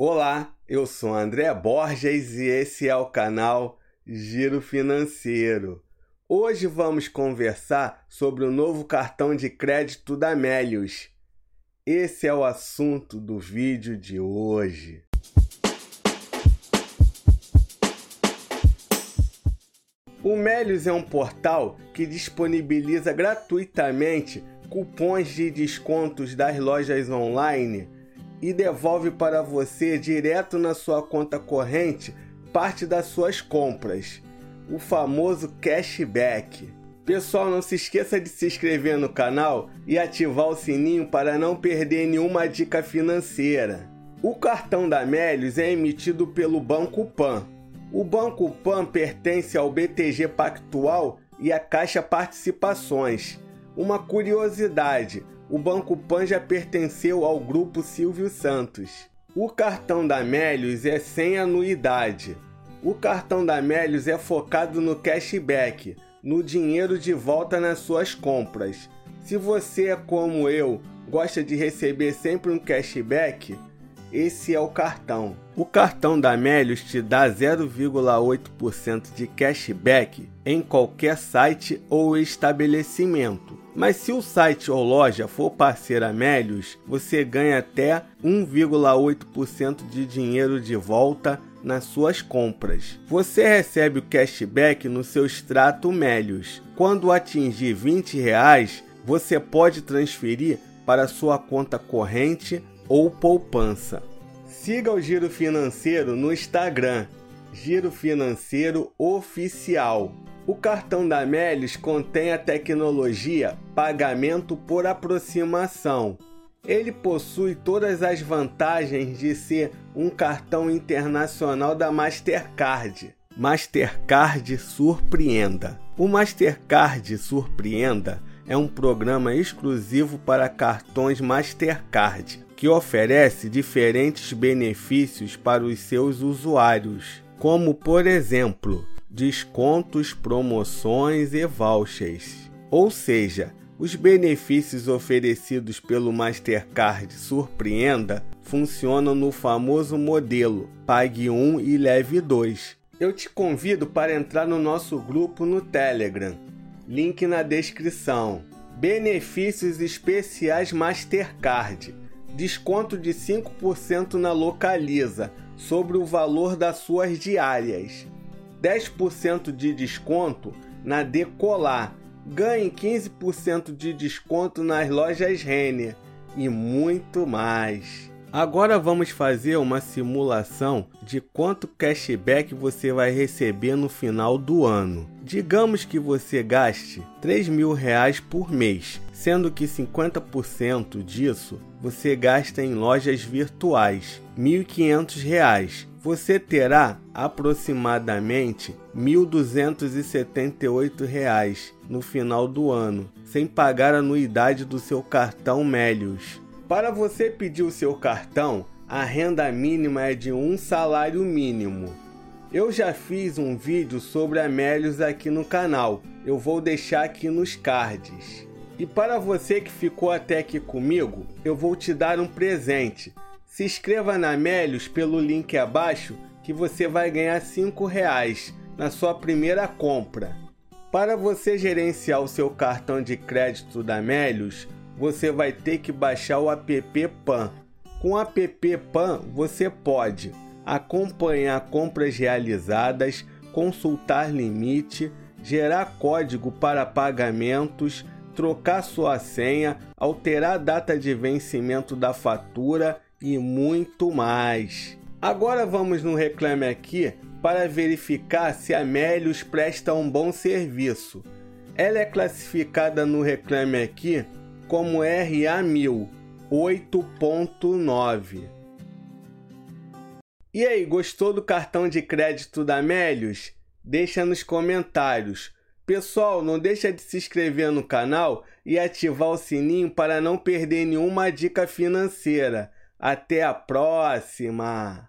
Olá, eu sou André Borges e esse é o canal Giro Financeiro. Hoje vamos conversar sobre o novo cartão de crédito da Melius. Esse é o assunto do vídeo de hoje. O Melius é um portal que disponibiliza gratuitamente cupons de descontos das lojas online e devolve para você direto na sua conta corrente parte das suas compras, o famoso cashback. Pessoal, não se esqueça de se inscrever no canal e ativar o sininho para não perder nenhuma dica financeira. O cartão da Melius é emitido pelo Banco Pan. O Banco Pan pertence ao BTG Pactual e à Caixa Participações. Uma curiosidade: o Banco Pan já pertenceu ao grupo Silvio Santos. O cartão da Melius é sem anuidade. O cartão da Melius é focado no cashback, no dinheiro de volta nas suas compras. Se você como eu, gosta de receber sempre um cashback, esse é o cartão. O cartão da Melius te dá 0,8% de cashback em qualquer site ou estabelecimento. Mas se o site ou loja for parceira Melius, você ganha até 1,8% de dinheiro de volta nas suas compras. Você recebe o cashback no seu extrato Melius. Quando atingir 20 reais, você pode transferir para sua conta corrente ou poupança. Siga o Giro Financeiro no Instagram, Giro Financeiro Oficial. O cartão da Melius contém a tecnologia pagamento por aproximação. Ele possui todas as vantagens de ser um cartão internacional da Mastercard. Mastercard Surpreenda. O Mastercard Surpreenda é um programa exclusivo para cartões Mastercard que oferece diferentes benefícios para os seus usuários, como por exemplo, descontos, promoções e vouchers. Ou seja, os benefícios oferecidos pelo Mastercard Surpreenda funcionam no famoso modelo Pague 1 e Leve 2. Eu te convido para entrar no nosso grupo no Telegram. Link na descrição. Benefícios especiais Mastercard desconto de 5% na Localiza sobre o valor das suas diárias, 10% de desconto na Decolar, ganhe 15% de desconto nas lojas Renner. E muito mais. Agora vamos fazer uma simulação de quanto cashback você vai receber no final do ano. Digamos que você gaste 3 mil reais por mês, sendo que 50% disso você gasta em lojas virtuais, R$ 1.500. Você terá aproximadamente R$ 1.278 no final do ano, sem pagar a anuidade do seu cartão Melius. Para você pedir o seu cartão, a renda mínima é de um salário mínimo. Eu já fiz um vídeo sobre a Melius aqui no canal, eu vou deixar aqui nos cards. E para você que ficou até aqui comigo, eu vou te dar um presente. Se inscreva na Melius pelo link abaixo que você vai ganhar 5 reais na sua primeira compra. Para você gerenciar o seu cartão de crédito da Melius, você vai ter que baixar o app PAN. Com o app PAN, você pode acompanhar compras realizadas, consultar limite, gerar código para pagamentos, trocar sua senha, alterar a data de vencimento da fatura e muito mais. Agora vamos no Reclame Aqui para verificar se a Melius presta um bom serviço. Ela é classificada no Reclame Aqui como RA1000 8.9. E aí, gostou do cartão de crédito da Melius? Deixa nos comentários. Pessoal, não deixa de se inscrever no canal e ativar o sininho para não perder nenhuma dica financeira. Até a próxima!